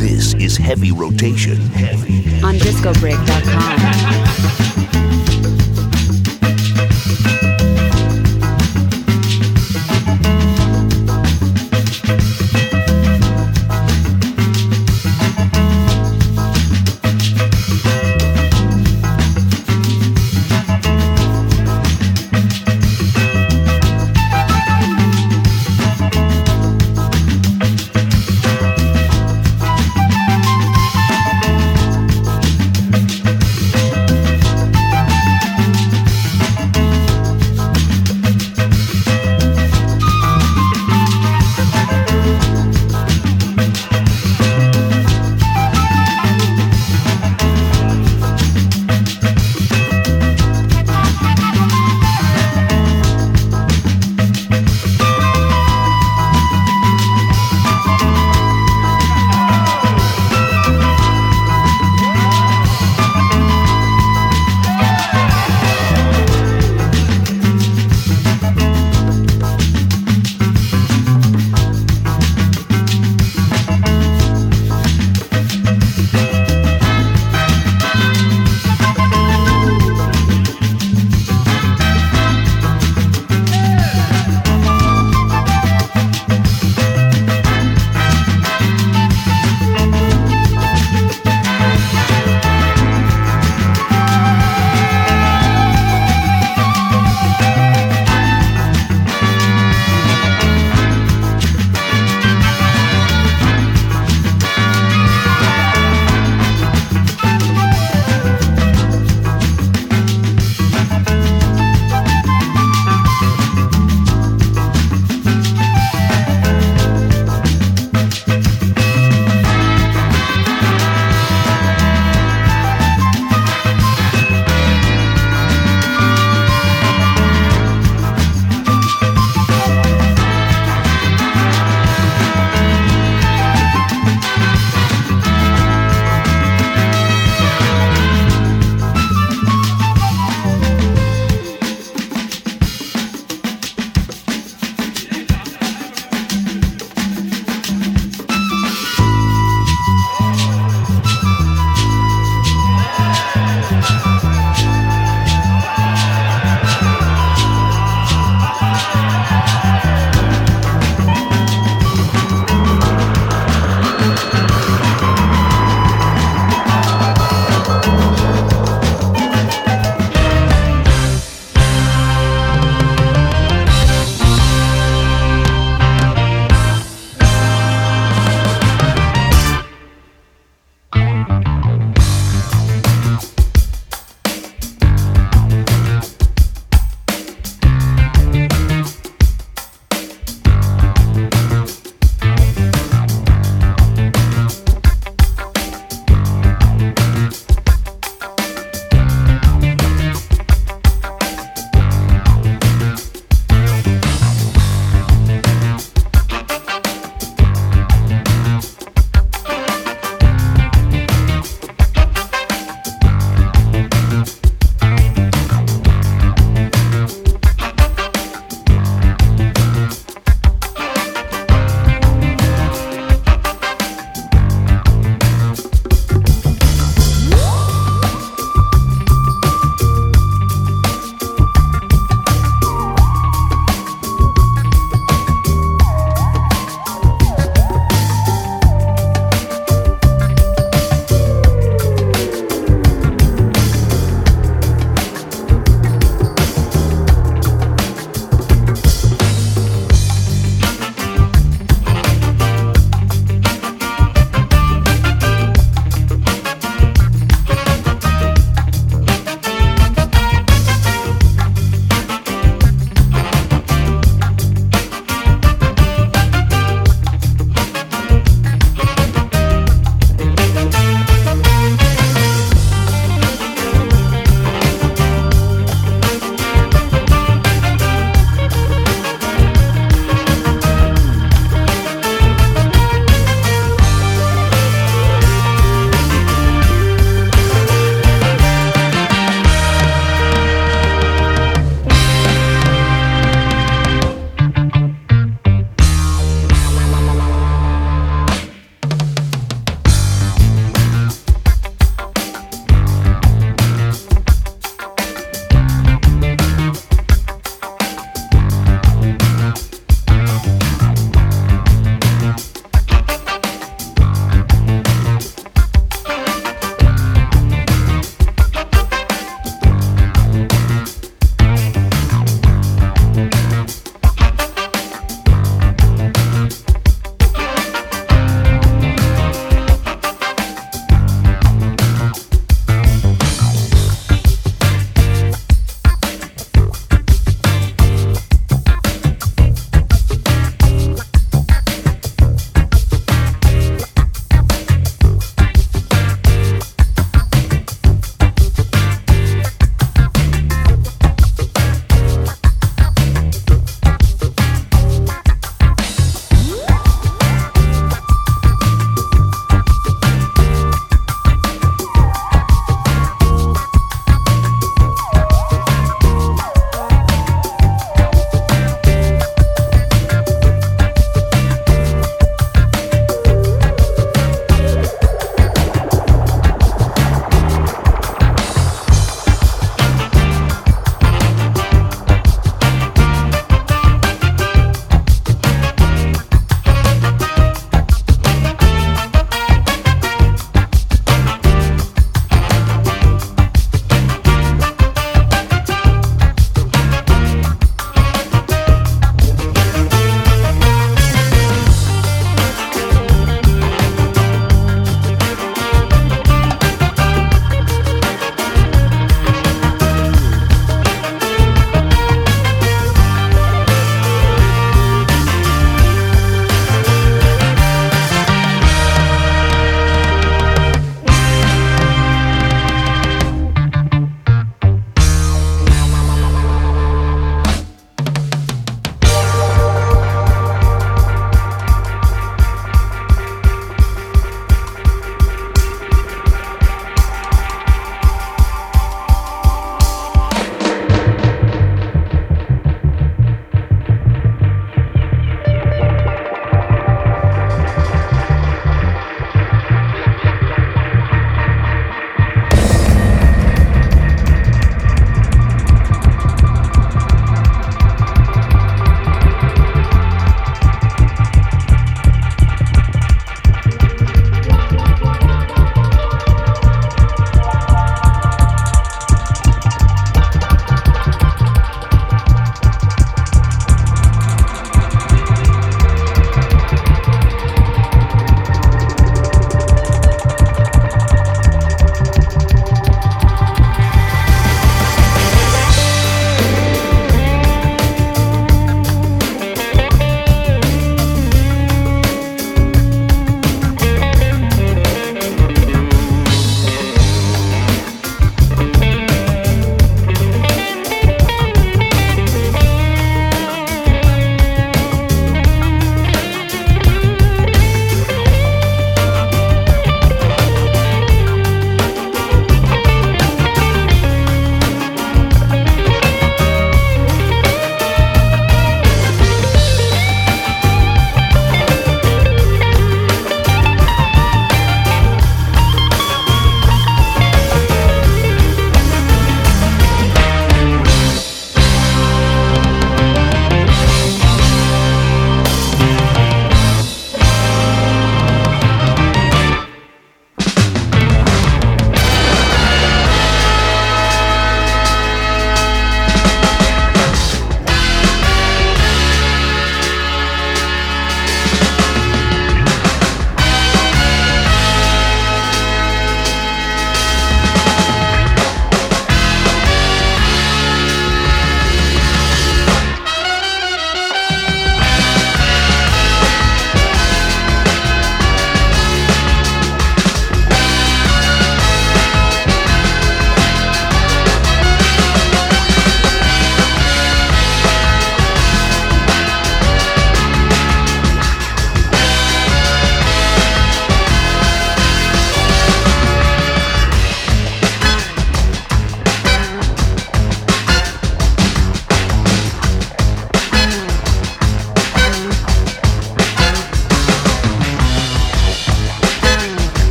This is heavy rotation. Heavy. on discobreak.com.